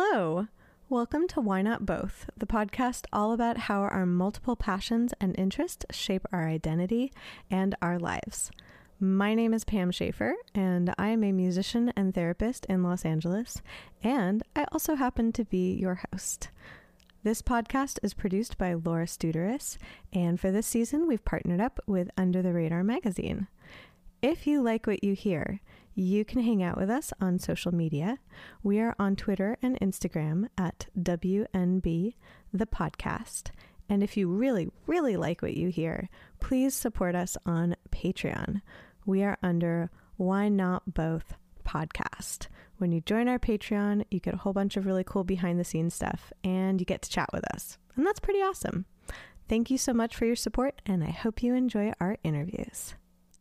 Hello. Welcome to Why Not Both, the podcast all about how our multiple passions and interests shape our identity and our lives. My name is Pam Schaefer, and I am a musician and therapist in Los Angeles, and I also happen to be your host. This podcast is produced by Laura Studeris, and for this season, we've partnered up with Under the Radar magazine. If you like what you hear, you can hang out with us on social media. We are on Twitter and Instagram at WNB the podcast. And if you really, really like what you hear, please support us on Patreon. We are under Why Not Both podcast. When you join our Patreon, you get a whole bunch of really cool behind the scenes stuff and you get to chat with us. And that's pretty awesome. Thank you so much for your support, and I hope you enjoy our interviews.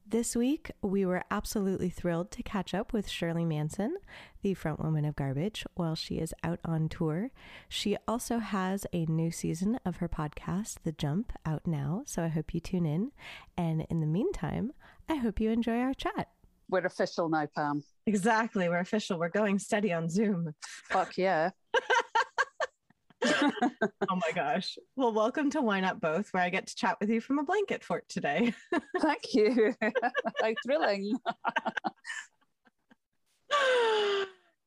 This week, we were absolutely thrilled to catch up with Shirley Manson, the frontwoman of Garbage, while she is out on tour. She also has a new season of her podcast, The Jump, out now, so I hope you tune in. And in the meantime, I hope you enjoy our chat. We're official now, Pam. Exactly. We're official. We're going steady on Zoom. Fuck yeah. oh my gosh. Well, welcome to Why Not Both, where I get to chat with you from a blanket fort today. Thank you. How thrilling.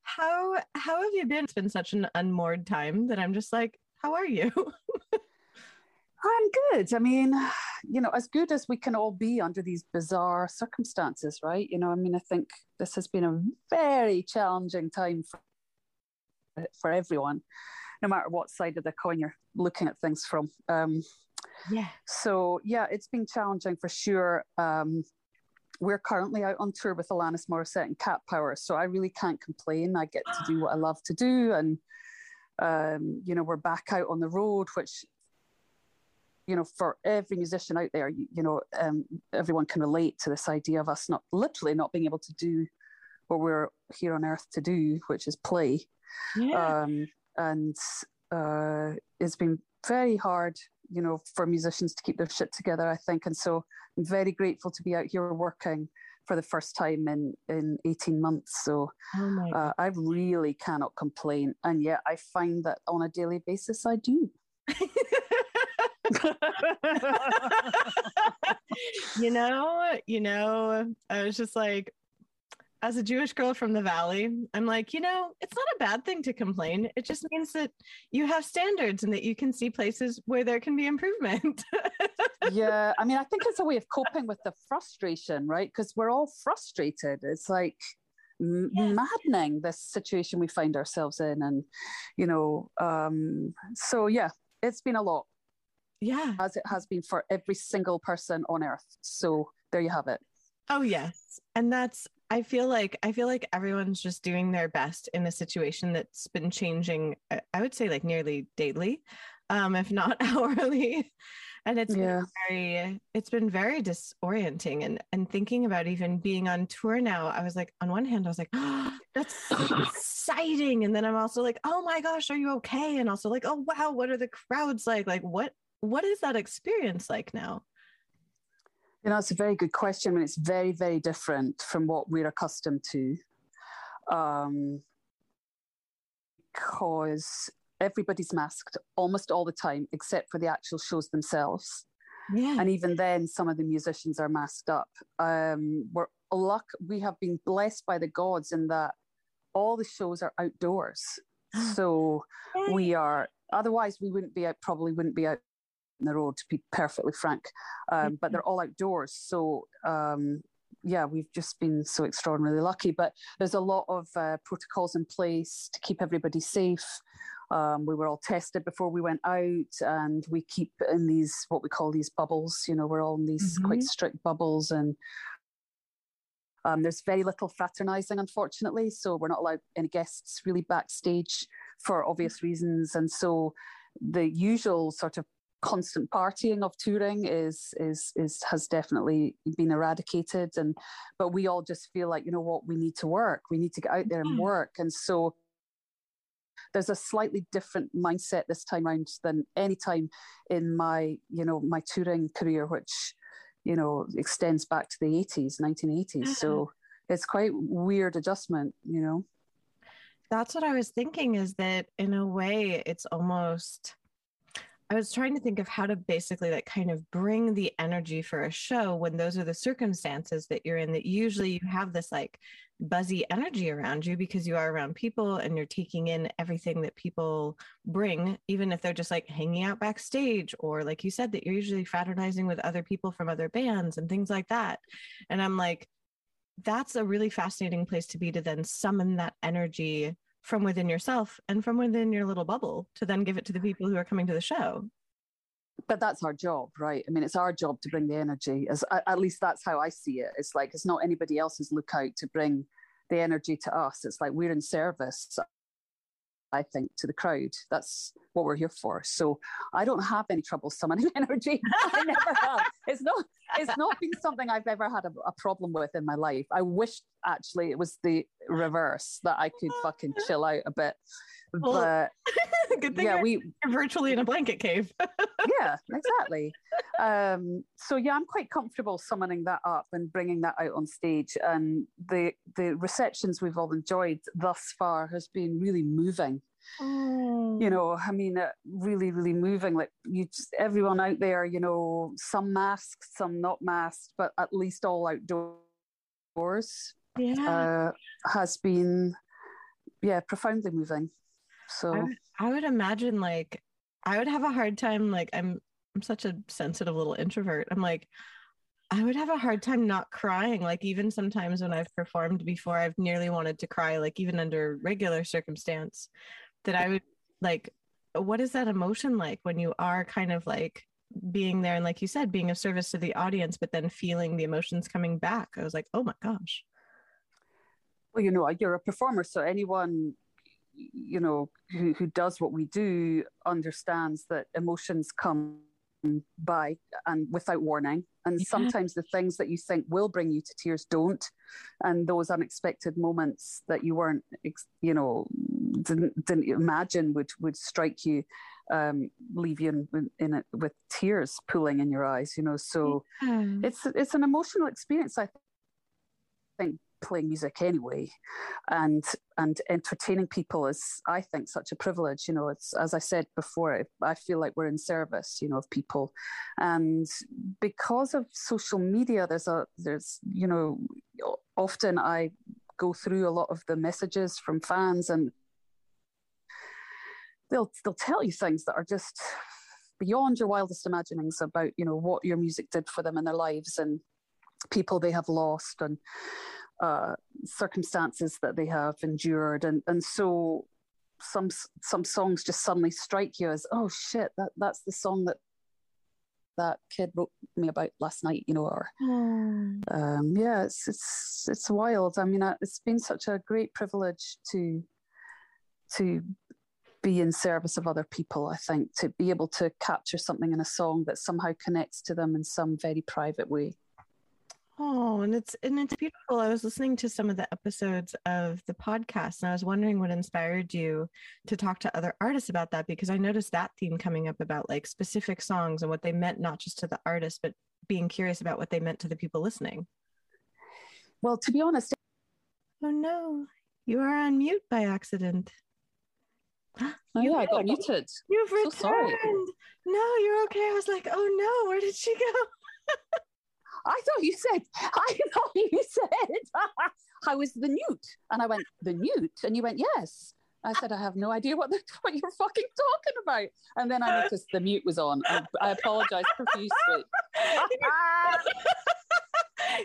how how have you been? It's been such an unmoored time that I'm just like, how are you? I'm good. I mean, you know, as good as we can all be under these bizarre circumstances, right? You know, I mean, I think this has been a very challenging time for for everyone no matter what side of the coin you're looking at things from. Um, yeah. So yeah, it's been challenging for sure. Um, we're currently out on tour with Alanis Morissette and Cat Power, so I really can't complain. I get to do what I love to do, and um, you know we're back out on the road, which you know for every musician out there, you, you know um, everyone can relate to this idea of us not literally not being able to do what we're here on earth to do, which is play. Yeah. Um, and uh, it's been very hard, you know, for musicians to keep their shit together. I think, and so I'm very grateful to be out here working for the first time in in 18 months. So oh uh, I really cannot complain, and yet I find that on a daily basis I do. you know, you know, I was just like, as a Jewish girl from the Valley, I'm like, you know, it's not a bad thing to complain. It just means that you have standards and that you can see places where there can be improvement. yeah. I mean, I think it's a way of coping with the frustration, right? Because we're all frustrated. It's like yeah. maddening, this situation we find ourselves in. And, you know, um, so yeah, it's been a lot. Yeah. As it has been for every single person on earth. So there you have it. Oh, yes. And that's I feel like I feel like everyone's just doing their best in a situation that's been changing. I would say like nearly daily, um, if not hourly, and it's yeah. been very it's been very disorienting. And and thinking about even being on tour now, I was like, on one hand, I was like, oh, that's so exciting, and then I'm also like, oh my gosh, are you okay? And also like, oh wow, what are the crowds like? Like what what is that experience like now? You know, it's a very good question. I mean, it's very, very different from what we're accustomed to. Um, because everybody's masked almost all the time, except for the actual shows themselves. Yeah. And even then, some of the musicians are masked up. Um, we're luck. We have been blessed by the gods in that all the shows are outdoors. so we are. Otherwise, we wouldn't be out. Probably wouldn't be out the road, to be perfectly frank. Um, but they're all outdoors. So, um, yeah, we've just been so extraordinarily lucky. But there's a lot of uh, protocols in place to keep everybody safe. Um, we were all tested before we went out, and we keep in these what we call these bubbles. You know, we're all in these mm-hmm. quite strict bubbles, and um, there's very little fraternizing, unfortunately. So we're not allowed any guests really backstage for obvious reasons, and so the usual sort of constant partying of touring is is is has definitely been eradicated and but we all just feel like you know what we need to work we need to get out there and mm-hmm. work and so there's a slightly different mindset this time around than any time in my you know my touring career which you know extends back to the 80s 1980s so mm-hmm. it's quite weird adjustment you know That's what I was thinking is that in a way, it's almost. I was trying to think of how to basically like kind of bring the energy for a show when those are the circumstances that you're in that usually you have this like buzzy energy around you because you are around people and you're taking in everything that people bring, even if they're just like hanging out backstage or like you said, that you're usually fraternizing with other people from other bands and things like that. And I'm like, that's a really fascinating place to be to then summon that energy from within yourself and from within your little bubble to then give it to the people who are coming to the show. But that's our job right? I mean it's our job to bring the energy as at least that's how i see it. It's like it's not anybody else's lookout to bring the energy to us. It's like we're in service I think, to the crowd. That's what we're here for. So I don't have any trouble summoning energy. I never have. It's not. It's not been something I've ever had a, a, problem with in my life. I wish actually it was the reverse that I could fucking chill out a bit. Well, but good thing yeah, we virtually in a blanket cave. yeah, exactly. Um, so yeah, I'm quite comfortable summoning that up and bringing that out on stage. And the the receptions we've all enjoyed thus far has been really moving. Oh. You know, I mean, uh, really, really moving. Like you, just, everyone out there, you know, some masked, some not masked, but at least all outdoors. Yeah, uh, has been, yeah, profoundly moving. So I, I would imagine, like, I would have a hard time. Like, I'm, I'm such a sensitive little introvert. I'm like, I would have a hard time not crying. Like even sometimes when I've performed before, I've nearly wanted to cry, like even under regular circumstance that I would like what is that emotion like when you are kind of like being there and like you said being of service to the audience but then feeling the emotions coming back i was like oh my gosh well you know you're a performer so anyone you know who, who does what we do understands that emotions come by and without warning and yeah. sometimes the things that you think will bring you to tears don't and those unexpected moments that you weren't you know didn't didn't imagine would would strike you um, leave you in, in it with tears pooling in your eyes you know so yeah. it's it's an emotional experience i think playing music anyway. And and entertaining people is i think such a privilege you know it's as i said before i feel like we're in service you know of people. And because of social media there's a there's you know often i go through a lot of the messages from fans and they'll they'll tell you things that are just beyond your wildest imaginings about you know what your music did for them in their lives and people they have lost and uh, circumstances that they have endured, and and so some some songs just suddenly strike you as oh shit that that's the song that that kid wrote me about last night, you know, or mm. um, yeah, it's it's it's wild. I mean, it's been such a great privilege to to be in service of other people. I think to be able to capture something in a song that somehow connects to them in some very private way. Oh, and it's and it's beautiful. I was listening to some of the episodes of the podcast and I was wondering what inspired you to talk to other artists about that because I noticed that theme coming up about like specific songs and what they meant not just to the artist but being curious about what they meant to the people listening. Well, to be honest, oh no, you are on mute by accident. Oh, yeah, I got muted. You've returned. So sorry. No, you're okay. I was like, oh no, where did she go? I thought you said, I thought you said, I was the newt. And I went, the newt? And you went, yes. I said, I have no idea what, the, what you're fucking talking about. And then I noticed the mute was on. I, I apologize profusely.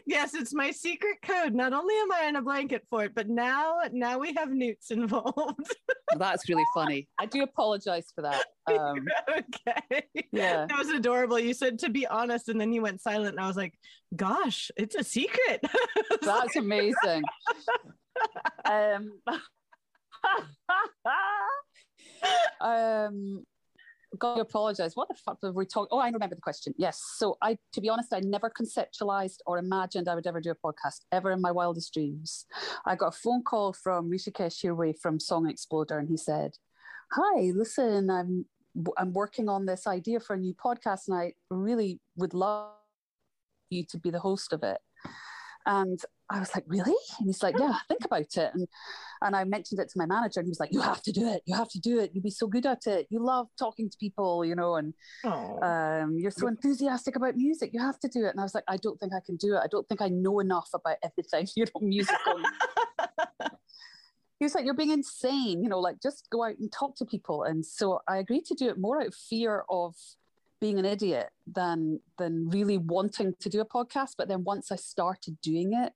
yes, it's my secret code. Not only am I in a blanket for it, but now now we have newts involved. That's really funny. I do apologize for that. Um, okay. Yeah. That was adorable. You said to be honest, and then you went silent, and I was like, gosh, it's a secret. That's amazing. um, um God, I apologize. What the fuck were we talking? Oh, I remember the question. Yes. So I, to be honest, I never conceptualized or imagined I would ever do a podcast ever in my wildest dreams. I got a phone call from Hrishikesh Hirway from Song Exploder, and he said, "Hi, listen, I'm I'm working on this idea for a new podcast, and I really would love you to be the host of it." And I was like, really? And he's like, yeah, think about it. And and I mentioned it to my manager, and he was like, you have to do it. You have to do it. You'll be so good at it. You love talking to people, you know, and um, you're so enthusiastic about music. You have to do it. And I was like, I don't think I can do it. I don't think I know enough about everything, you know, musical. he was like, you're being insane, you know, like just go out and talk to people. And so I agreed to do it more out of fear of being an idiot than than really wanting to do a podcast. But then once I started doing it,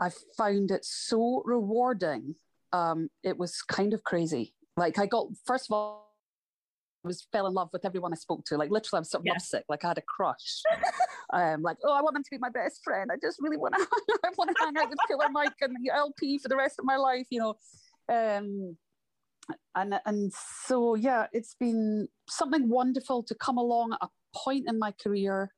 I found it so rewarding. Um, it was kind of crazy. Like I got first of all, I was fell in love with everyone I spoke to. Like literally, I was sort of yeah. lovesick. Like I had a crush. um, like oh, I want them to be my best friend. I just really want to. I want to hang out with Killer Mike and the El-P for the rest of my life. You know. Um, and and so yeah, it's been something wonderful to come along at a point in my career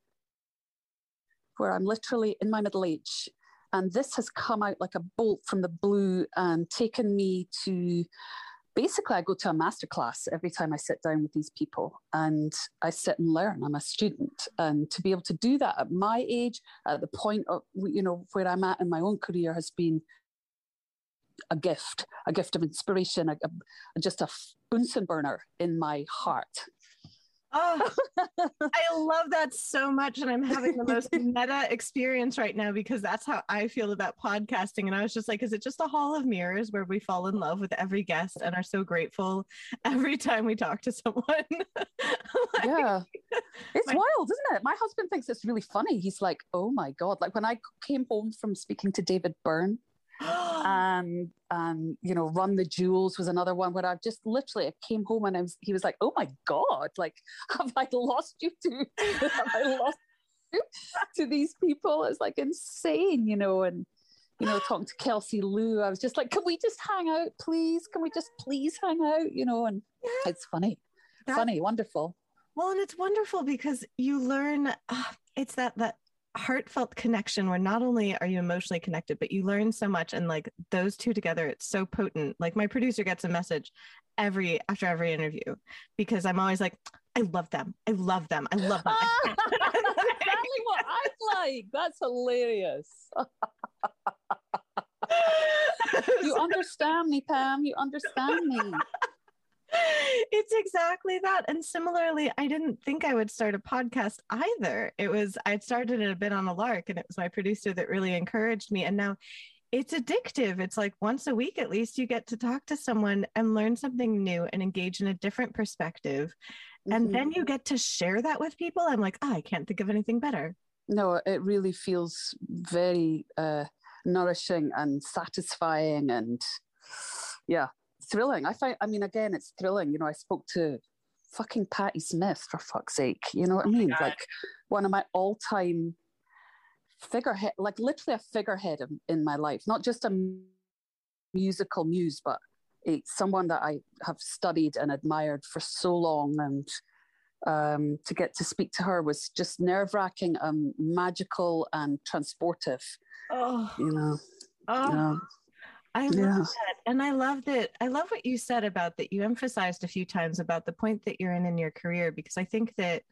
where I'm literally in my middle age, and this has come out like a bolt from the blue and taken me to. Basically, I go to a masterclass every time I sit down with these people and I sit and learn. I'm a student. And to be able to do that at my age, at the point of, you know, where I'm at in my own career has been a gift, a gift of inspiration, a, a, just a Bunsen burner in my heart. Oh, I love that so much. And I'm having the most meta experience right now because that's how I feel about podcasting. And I was just like, is it just a hall of mirrors where we fall in love with every guest and are so grateful every time we talk to someone? like, yeah. It's my- wild, isn't it? My husband thinks it's really funny. He's like, oh my God. Like when I came home from speaking to David Byrne, and um, you know, Run the Jewels was another one where I've just literally I came home and I was he was like, Oh my God, like have I lost you to have I lost you to these people? It's like insane, you know, and you know, talking to Kelsey Lu, I was just like, Can we just hang out, please? Can we just please hang out? You know, and yeah. it's funny. Funny, wonderful. Well, and it's wonderful because you learn uh, it's that that heartfelt connection where not only are you emotionally connected but you learn so much and like those two together it's so potent. Like my producer gets a message every after every interview because i'm always like i love them. I love them. I love them. That's exactly what i'm like. That's hilarious. You understand me pam. You understand me it's exactly that. And similarly, I didn't think I would start a podcast either. It was, I'd started it a bit on a lark, and it was my producer that really encouraged me. And now it's addictive. It's like once a week, at least, you get to talk to someone and learn something new and engage in a different perspective. Mm-hmm. And then you get to share that with people. I'm like, oh, I can't think of anything better. No, it really feels very uh, nourishing and satisfying. And yeah, thrilling. I find, I mean, again, it's thrilling. You know, I spoke to fucking Patti Smith for fuck's sake. You know what I mean? God. Like one of my all time figurehead, like literally a figurehead in, in, my life, not just a musical muse, but it's someone that I have studied and admired for so long. And um, to get to speak to her was just nerve wracking, um, magical, and transportive. Oh, you know. Oh. You know. I love yeah. that. And I love that. I love what you said about that you emphasized a few times about the point that you're in in your career, because I think that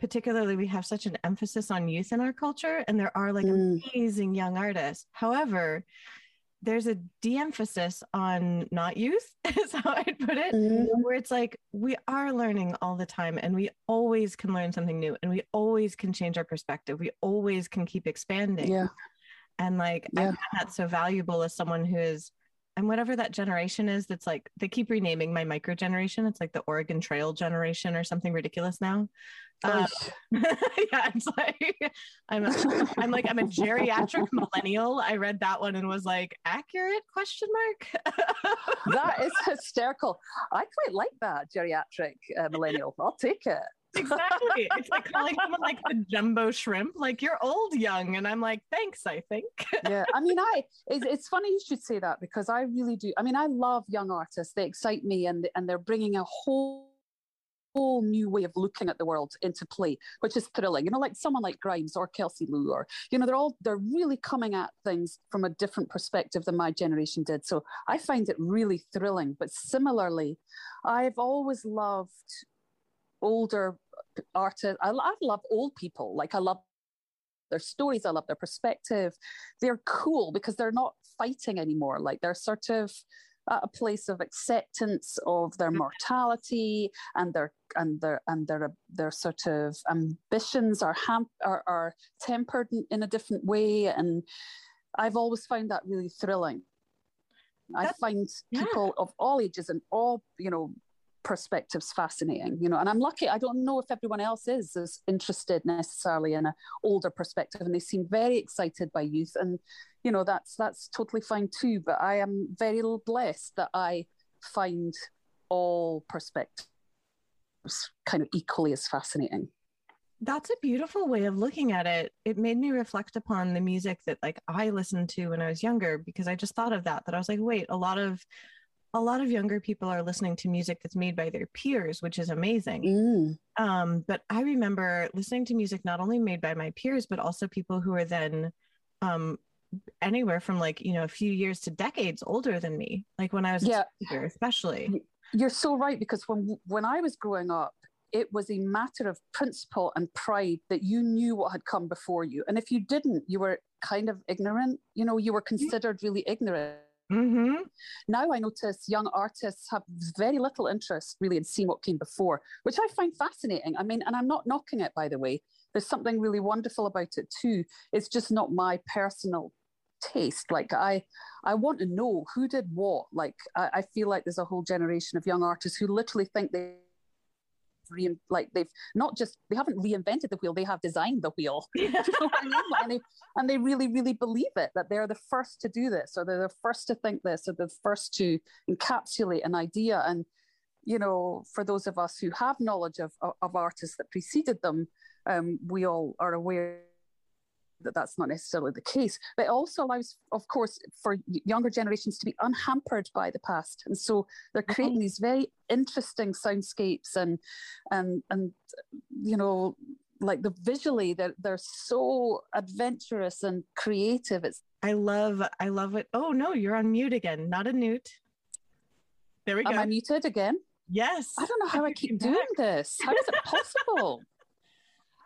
particularly we have such an emphasis on youth in our culture and there are like mm. amazing young artists. However, there's a de-emphasis on not youth is how I'd put it, mm. where it's like we are learning all the time and we always can learn something new and we always can change our perspective. We always can keep expanding. Yeah and like yeah. i find that so valuable as someone who is and whatever that generation is that's like they keep renaming my micro generation. It's like the oregon trail generation or something ridiculous now. Um, yeah it's like i'm a, i'm like i'm a geriatric millennial. I read that one and was like accurate? question mark. That is hysterical. I quite like that geriatric uh, millennial. I'll take it exactly. It's like calling someone like the jumbo shrimp, like you're old young. And I'm like, thanks, I think. yeah. I mean, I, it's, it's, funny you should say that because I really do. I mean, I love young artists. They excite me and, and they're bringing a whole whole new way of looking at the world into play, which is thrilling. You know, like someone like Grimes or Kelsey Lu, or you know, they're all they're really coming at things from a different perspective than my generation did. So I find it really thrilling. But similarly, I've always loved older artists. I, I love old people. Like I love their stories. I love their perspective. They're cool because they're not fighting anymore. Like they're sort of at a place of acceptance of their mm. mortality and their and their and their their sort of ambitions are ham- are, are tempered in, a different way and I've always found that really thrilling. That's, I find people yeah. of all ages and all you know perspectives fascinating you know and i'm lucky i don't know if everyone else is as interested necessarily in an older perspective and they seem very excited by youth and you know that's that's totally fine too but i am very blessed that i find all perspectives kind of equally as fascinating. That's a beautiful way of looking at it. It made me reflect upon the music that like i listened to when i was younger because i just thought of that that i was like wait a lot of a lot of younger people are listening to music that's made by their peers, which is amazing. Mm. Um, but I remember listening to music not only made by my peers, but also people who are then um, anywhere from like, you know, a few years to decades older than me, like when I was yeah. a teenager, especially. You're so right, because when when I was growing up, it was a matter of principle and pride that you knew what had come before you. And if you didn't, you were kind of ignorant. You know, you were considered really ignorant. Mm-hmm. Now I notice young artists have very little interest really in seeing what came before, which I find fascinating. I mean, and I'm not knocking it, by the way. There's something really wonderful about it too. It's just not my personal taste. Like I, I want to know who did what. Like I, I feel like there's a whole generation of young artists who literally think they re- like they've not just they haven't reinvented the wheel they have designed the wheel you know I mean? and, they, and they really really believe it that they're the first to do this or they're the first to think this or the first to encapsulate an idea and you know for those of us who have knowledge of, of, of artists that preceded them um, we all are aware that that's not necessarily the case. But it also allows, of course, for younger generations to be unhampered by the past, and so they're mm-hmm. creating these very interesting soundscapes and and and you know like the visually they're they're so adventurous and creative. It's I love I love it. Oh no, you're on mute again, not a newt. There we go. Am I muted again? Yes. I don't know how I keep doing this. How is it possible?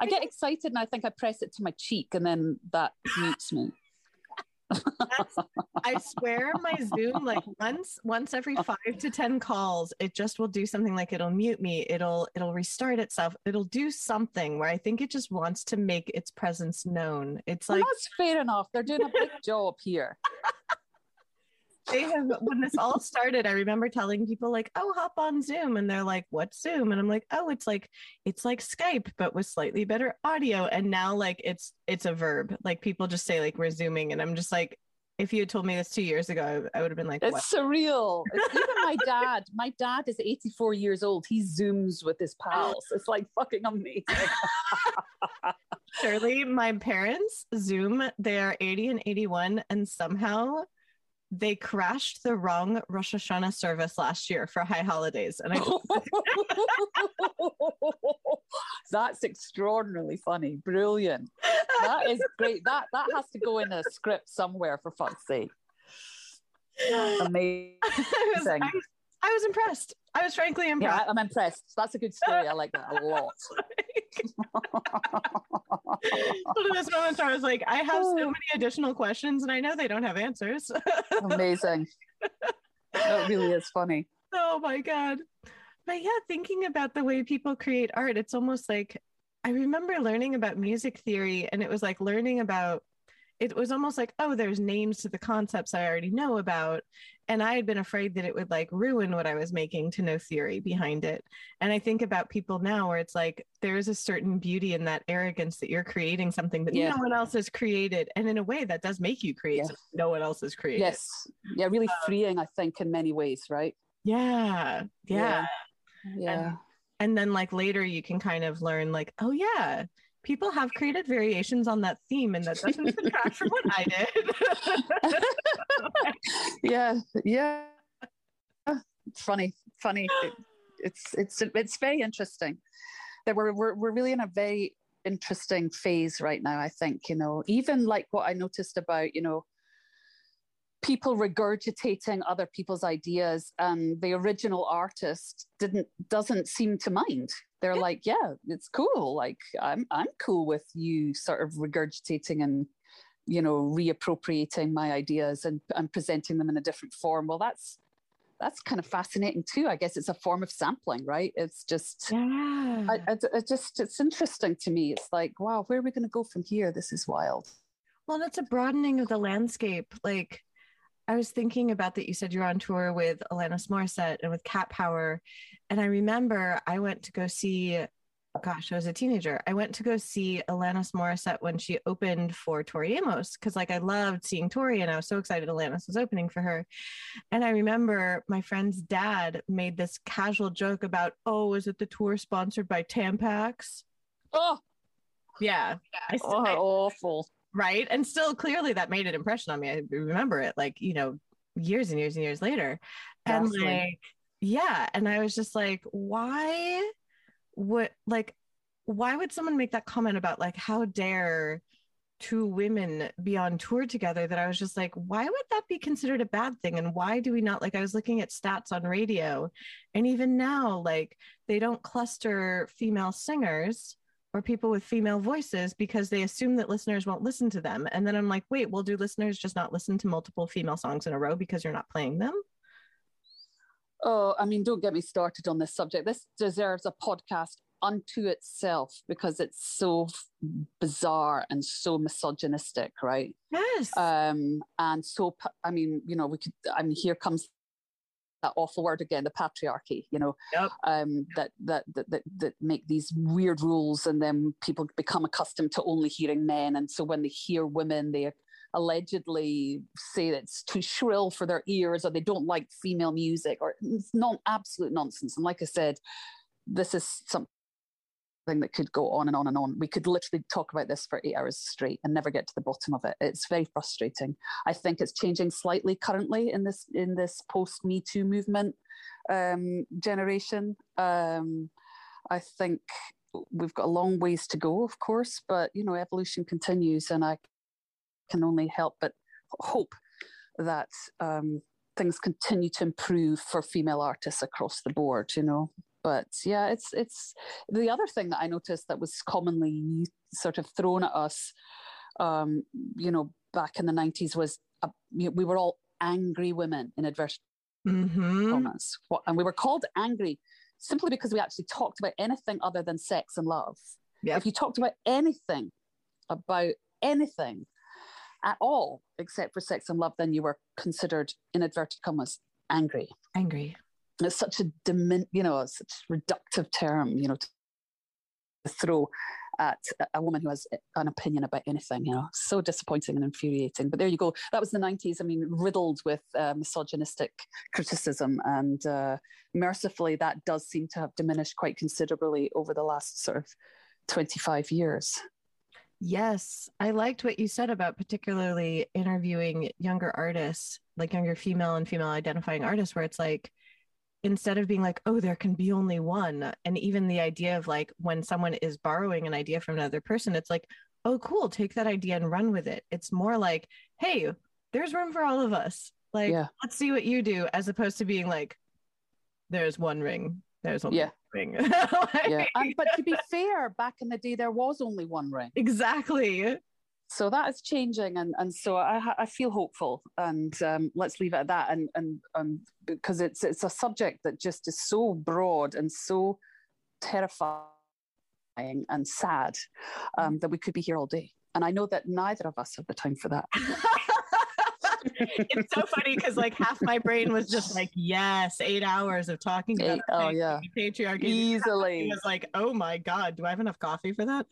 I get excited and I think I press it to my cheek and then that mutes me. I swear my Zoom like once once every 5 to 10 calls it just will do something like it'll mute me. It'll it'll restart itself. It'll do something where I think it just wants to make its presence known. It's like well, that's fair enough. They're doing a big job here they have when this all started i remember telling people like oh hop on zoom and they're like what's zoom? And i'm like oh it's like it's like skype but with slightly better audio. And now like it's it's a verb. Like people just say like we're zooming and i'm just like if you had told me this two years ago i would have been like it's what? surreal. It's even my dad my dad is 84 years old. He zooms with his pals. It's like fucking amazing. Surely, my parents zoom they are 80 and 81 and somehow they crashed the wrong Rosh Hashanah service last year for high holidays. And I that's extraordinarily funny. Brilliant. That is great. That that has to go in a script somewhere for fuck's sake. Amazing. I was, I, I was impressed. I was frankly impressed. Yeah, I'm impressed. That's a good story. I like that a lot. One of those moments I was like, I have so oh. many additional questions and I know they don't have answers. Amazing. That really is funny. Oh my God. But yeah, thinking about the way people create art, it's almost like I remember learning about music theory and it was like learning about it was almost like, oh, there's names to the concepts I already know about. And I had been afraid that it would like ruin what I was making to no theory behind it. And I think about people now where it's like there's a certain beauty in that arrogance that you're creating something that yeah. no one else has created. And in a way that does make you create yeah. no one else has created. Yes. Yeah, really um, freeing, I think, in many ways, right? Yeah. Yeah. Yeah. yeah. And, and then like later you can kind of learn like, oh yeah people have created variations on that theme and that doesn't subtract from what I did. yeah, yeah. Funny, funny. It, it's it's it's very interesting. That we're, we're we're really in a very interesting phase right now. I think you know, even like what I noticed about you know people regurgitating other people's ideas and the original artist didn't doesn't seem to mind they're yeah. like yeah it's cool like i'm i'm cool with you sort of regurgitating and you know reappropriating my ideas and, and presenting them in a different form. Well that's that's kind of fascinating too i guess. It's a form of sampling right? It's just yeah. I, I, I just it's interesting to me. It's like wow where are we going to go from here? This is wild. Well it's a broadening of the landscape like I was thinking about that you said you're on tour with Alanis Morissette and with Cat Power. And I remember I went to go see, gosh, I was a teenager. I went to go see Alanis Morissette when she opened for Tori Amos because, like, I loved seeing Tori and I was so excited Alanis was opening for her. And I remember my friend's dad made this casual joke about, oh, is it the tour sponsored by Tampax? Oh, yeah. I, oh, I, awful right and still clearly that made an impression on me i remember it like you know years and years and years later and Absolutely. like yeah and i was just like why would like why would someone make that comment about like how dare two women be on tour together that I was just like, why would that be considered a bad thing? And why do we not like I was looking at stats on radio and even now, like they don't cluster female singers or people with female voices because they assume that listeners won't listen to them. And then I'm like, wait, well, do listeners just not listen to multiple female songs in a row because you're not playing them? Oh, I mean, don't get me started on this subject. This deserves a podcast unto itself because it's so bizarre and so misogynistic, right? Yes. Um, and so, I mean, you know, we could, I mean, here comes that awful word again, the patriarchy, you know, yep. um, that, that, that, that, that make these weird rules and then people become accustomed to only hearing men. And so when they hear women, they allegedly say that it's too shrill for their ears or they don't like female music or it's not absolute nonsense. And like I said, this is something that could go on and on and on. We could literally talk about this for eight hours straight and never get to the bottom of it. It's very frustrating. I think it's changing slightly currently in this in this post Me Too movement um, generation. Um, I think we've got a long ways to go, of course, but you know, evolution continues, and I can only help but hope that um, things continue to improve for female artists across the board. You know, but yeah, it's it's the other thing that I noticed that was commonly sort of thrown at us, um, you know, back in the nineties was a, we were all angry women in adverse mm-hmm. comments, and we were called angry simply because we actually talked about anything other than sex and love. Yep. If you talked about anything about anything at all except for sex and love, then you were considered in inverted commas angry. Angry it's such a dimin, you know, such reductive term, you know, to throw at a woman who has an opinion about anything, you know, so disappointing and infuriating. But there you go. That was the 90s. I mean, riddled with uh, misogynistic criticism. And uh, mercifully, that does seem to have diminished quite considerably over the last sort of 25 years. Yes, I liked what you said about particularly interviewing younger artists, like younger female and female identifying artists, where it's like, instead of being like, oh, there can be only one, and even the idea of like when someone is borrowing an idea from another person, it's like, oh, cool, take that idea and run with it. It's more like, hey, there's room for all of us. Like, yeah. let's see what you do, as opposed to being like, there's one ring, there's only yeah. ring. like, yeah. And, but to be fair, back in the day, there was only one ring. Exactly so that is changing and and so i i feel hopeful and um, let's leave it at that and and um, because it's it's a subject that just is so broad and so terrifying and sad um, that we could be here all day. And i know that neither of us have the time for that. It's so funny because like half my brain was just like, yes, eight hours of talking about eight, oh yeah. patriarchy. Easily. It was like, oh my god, do I have enough coffee for that?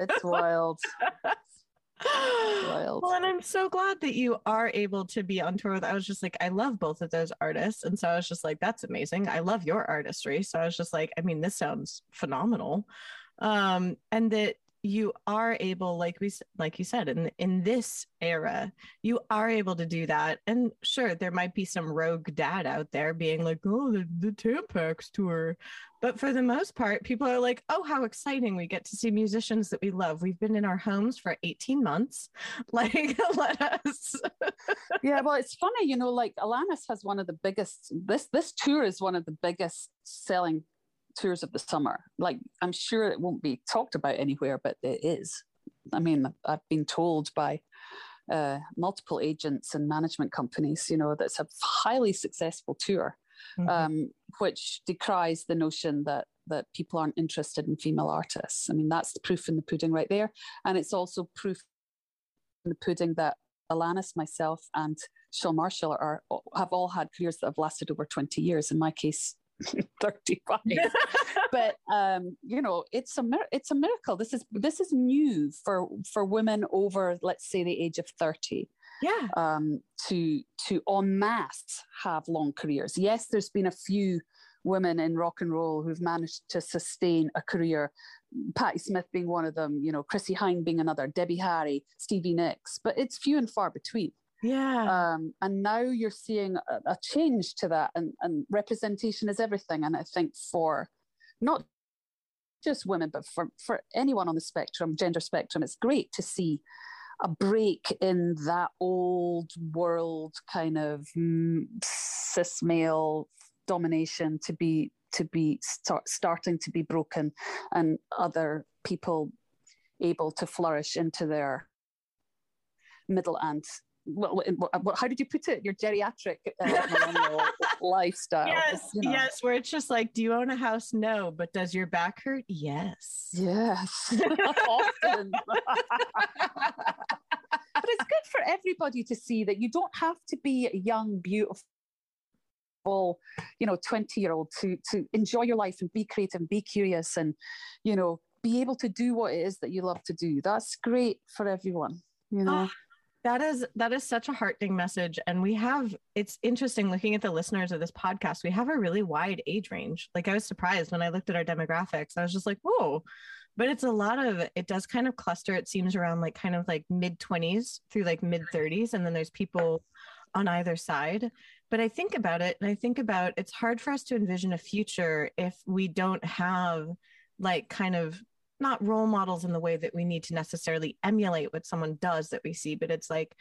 It's wild. Wild. Well, and I'm so glad that you are able to be on tour with. I was just like, I love both of those artists, and so I was just like, that's amazing. I love your artistry, so I was just like, I mean, this sounds phenomenal, um, and that you are able like we like you said in in this era you are able to do that and sure there might be some rogue dad out there being like oh the, the tampax tour But for the most part, people are like, oh, how exciting. We get to see musicians that we love. We've been in our homes for 18 months. Like, let us. yeah, well, it's funny, you know, like Alanis has one of the biggest, this, this tour is one of the biggest selling tours of the summer. Like, I'm sure it won't be talked about anywhere, but it is. I mean, I've been told by uh, multiple agents and management companies, you know, that's a highly successful tour, mm-hmm. um, which decries the notion that that people aren't interested in female artists. I mean, that's the proof in the pudding right there, and it's also proof in the pudding that Alanis, myself, and Chan Marshall are have all had careers that have lasted over twenty years. In my case, 35 but um you know it's a it's a miracle this is this is new for for women over let's say the age of 30 yeah um to to en masse have long careers yes there's been a few women in rock and roll who've managed to sustain a career Patti Smith being one of them, you know, Chrissie Hynde being another, Debbie Harry, Stevie Nicks, but it's few and far between. Yeah. Um, and now you're seeing a, a change to that, and, and representation is everything. And I think for not just women, but for, for anyone on the spectrum, gender spectrum, it's great to see a break in that old world kind of mm, cis male domination to be to be start, starting to be broken and other people able to flourish into their middle and well, how did you put it? Your geriatric uh, lifestyle. Yes, you know. yes. Where it's just like, do you own a house? No, but does your back hurt? Yes. Yes. Often. but it's good for everybody to see that you don't have to be a young, beautiful you know 20 year old to to enjoy your life and be creative and be curious and you know be able to do what it is that you love to do that's great for everyone you know oh, that is that is such a heartening message. And we have it's interesting looking at the listeners of this podcast we have a really wide age range. Like i was surprised when i looked at our demographics i was just like whoa. But it's a lot of it does kind of cluster it seems around like kind of like mid 20s through like mid 30s and then there's people on either side. But i think about it and i think about it's hard for us to envision a future if we don't have like kind of not role models in the way that we need to necessarily emulate what someone does that we see, but it's like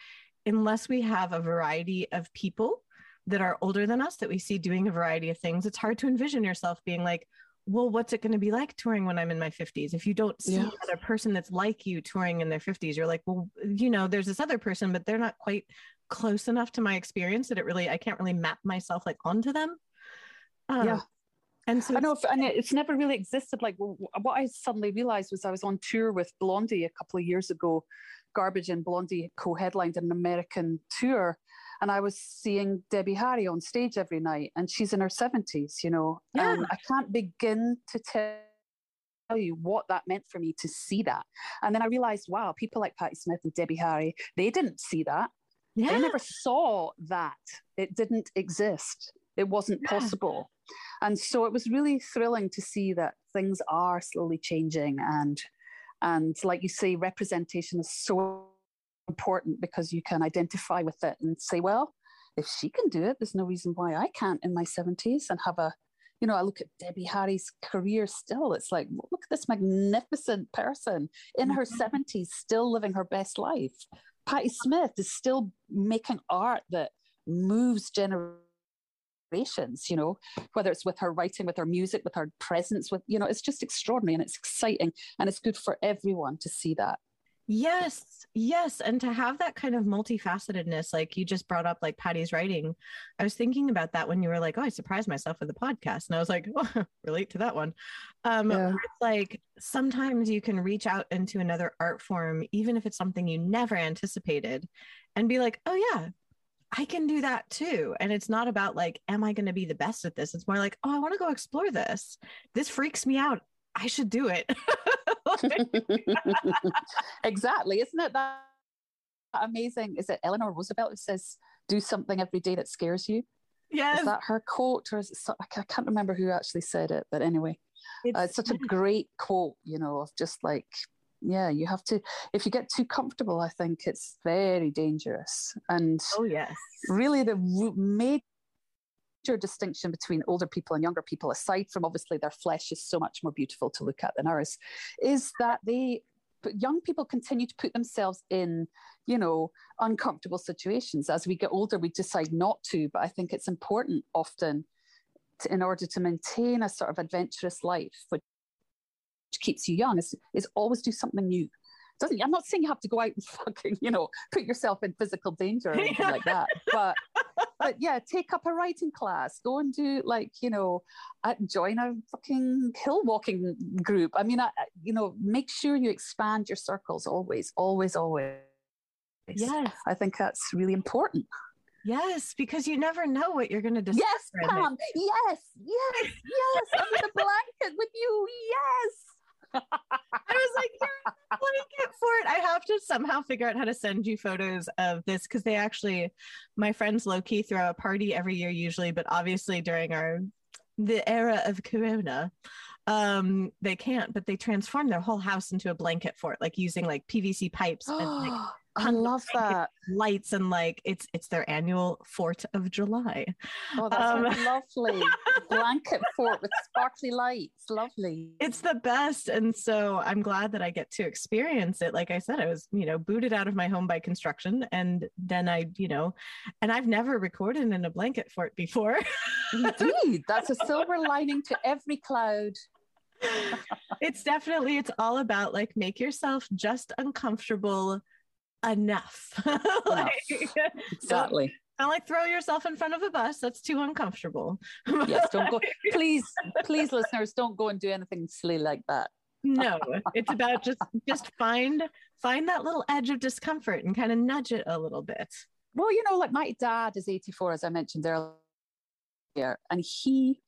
unless we have a variety of people that are older than us that we see doing a variety of things, it's hard to envision yourself being like, well, what's it going to be like touring when I'm in my 50s? If you don't see yeah. another person that's like you touring in their 50s, you're like, well, you know, there's this other person, but they're not quite close enough to my experience that it really, I can't really map myself like onto them. Um, yeah. And so I know, and it's never really existed. Like what I suddenly realized was I was on tour with Blondie a couple of years ago. Garbage and Blondie co-headlined an American tour, and I was seeing Debbie Harry on stage every night, and she's in her seventies, you know. Yeah. And I can't begin to tell you what that meant for me to see that. And then I realized, wow, people like Patti Smith and Debbie Harry, they didn't see that. Yeah. They never saw that. It didn't exist. It wasn't yeah. possible. And so it was really thrilling to see that things are slowly changing and and like you say, representation is so important because you can identify with it and say, well, if she can do it, there's no reason why I can't in my 70s and have a you know, I look at Debbie Harry's career still. It's like, look at this magnificent person in her 70s, mm-hmm. still living her best life. Patti Smith is still making art that moves generations you know, whether it's with her writing, with her music, with her presence, with, you know, it's just extraordinary and it's exciting and it's good for everyone to see that. Yes, yes. And to have that kind of multifacetedness, like you just brought up, like Patti's writing, I was thinking about that when you were like, oh, I surprised myself with the podcast. And I was like, oh, relate to that one. Um, yeah. It's like sometimes you can reach out into another art form, even if it's something you never anticipated, and be like, oh, yeah, I can do that too. And it's not about like, am I going to be the best at this? It's more like, oh, I want to go explore this. This freaks me out. I should do it. exactly. Isn't it that amazing? Is it Eleanor Roosevelt who says, do something every day that scares you? Yes. Is that her quote or is it, so, I can't remember who actually said it, but anyway, it's, uh, it's such a great quote, you know, of just like yeah you have to if you get too comfortable i think it's very dangerous. And oh yes. really the major distinction between older people and younger people, aside from obviously their flesh is so much more beautiful to look at than ours, is that they young people continue to put themselves in you know uncomfortable situations. As we get older we decide not to but i think it's important often to, in order to maintain a sort of adventurous life which keeps you young is, is always do something new doesn't I'm not saying you have to go out and fucking, you know, put yourself in physical danger or anything like that. But but yeah, take up a writing class, go and do like, you know, uh, join a fucking hill walking group. I mean, I, you know, make sure you expand your circles always, always, always. Yes. I think that's really important. Yes, because you never know what you're going to discover. Yes, Pam. Yes, yes, yes. Under the blanket with you. Yes. I was like, you're blanket for it. I have to somehow figure out how to send you photos of this because they actually, my friends low key throw a party every year usually, but obviously during our the era of Corona, um, they can't. But they transform their whole house into a blanket fort, like using like PVC pipes and like I love that lights and like it's it's their annual Fort of July. Oh, that's um, lovely blanket fort with sparkly lights. Lovely. It's the best, and so I'm glad that I get to experience it. Like I said, I was you know booted out of my home by construction, and then I you know, and I've never recorded in a blanket fort before. Indeed, that's a silver lining to every cloud it's definitely it's all about like make yourself just uncomfortable enough. like, exactly. Don't, like throw yourself in front of a bus. That's too uncomfortable. yes, don't go. Please, please, listeners, don't go and do anything silly like that. no, it's about just just find find that little edge of discomfort and kind of nudge it a little bit. Well, you know, like my dad is 84, as I mentioned earlier, and he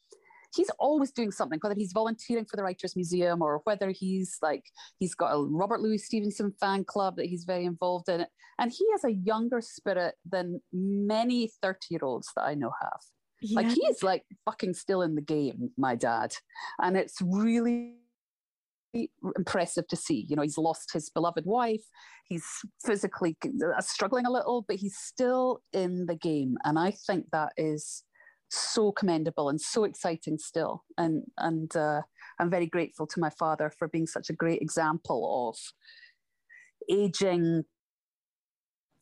he's always doing something, whether he's volunteering for the Writers Museum or whether he's like, he's got a Robert Louis Stevenson fan club that he's very involved in. And he has a younger spirit than many 30 year olds that I know have. Yeah. Like he is like fucking still in the game, my dad. And it's really impressive to see. You know, he's lost his beloved wife. He's physically uh, struggling a little, but he's still in the game. And I think that is so commendable and so exciting still. And and uh, I'm very grateful to my father for being such a great example of aging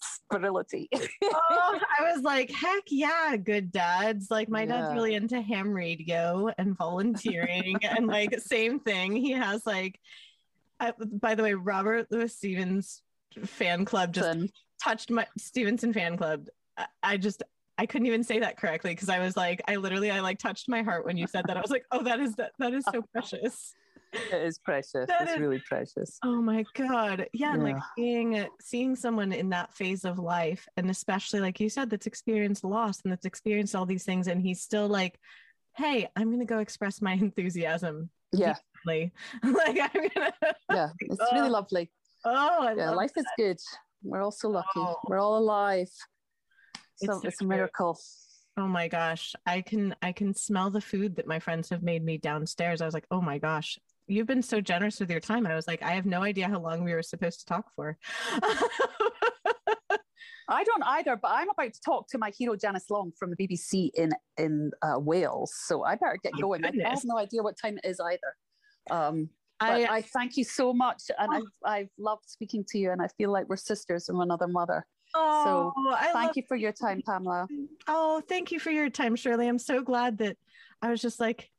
sterility. oh, I was like, heck yeah, good dads. Like my yeah. dad's really into ham radio and volunteering and like same thing. He has like I, by the way, Robert Louis Stevens fan club just touched my Stevenson fan club. I, I just I couldn't even say that correctly because I was like, I literally, I like touched my heart when you said that. I was like, oh, that is that, that is so precious. It is precious. That it's is, really precious. Oh my god, yeah, yeah. like seeing seeing someone in that phase of life, and especially like you said, that's experienced loss and that's experienced all these things, and he's still like, hey, I'm gonna go express my enthusiasm. Yeah, like I'm gonna. yeah, it's oh. really lovely. Oh, I yeah, life that. is good. We're all so lucky. Oh. We're all alive. So it's, it's a miracle. Oh my gosh. I can I can smell the food that my friends have made me downstairs. I was like, "Oh my gosh. You've been so generous with your time." I was like, "I have no idea how long we were supposed to talk for." I don't either, but I'm about to talk to my hero Janice Long from the BBC in in uh, Wales, so I better get oh, going. I, I, have no idea what time it is either. Um, I, I, thank you so much, and oh. I've, I've loved speaking to you, and I feel like we're sisters from another mother. Oh, so thank you for your time, Pamela. Oh, thank you for your time, Shirley. I'm so glad that I was just like,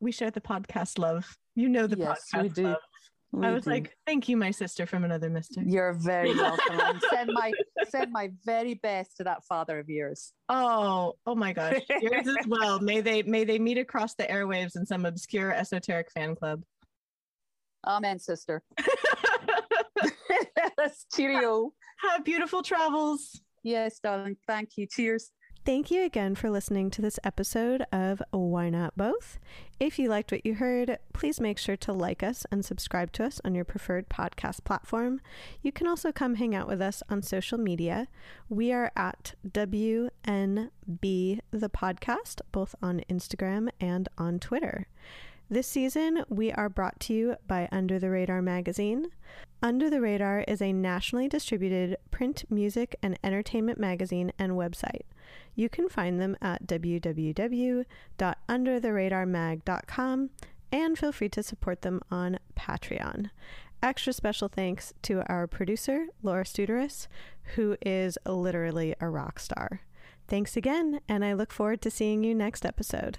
we share the podcast love. You know the yes, podcast we do. Love. We I was do. like, thank you, my sister from another mister. You're very welcome. and send my send my very best to that father of yours. Oh, oh my gosh. Yours as well. May they may they meet across the airwaves in some obscure esoteric fan club. Amen, sister. Cheerio. Have beautiful travels. Yes, darling. Thank you. Cheers. Thank you again for listening to this episode of Why Not Both. If you liked what you heard, please make sure to like us and subscribe to us on your preferred podcast platform. You can also come hang out with us on social media. We are at WNB the podcast, both on Instagram and on Twitter. This season, we are brought to you by Under the Radar magazine. Under the Radar is a nationally distributed print, music, and entertainment magazine and website. You can find them at www.undertheradarmag.com and feel free to support them on Patreon. Extra special thanks to our producer, Laura Studeris, who is literally a rock star. Thanks again, and I look forward to seeing you next episode.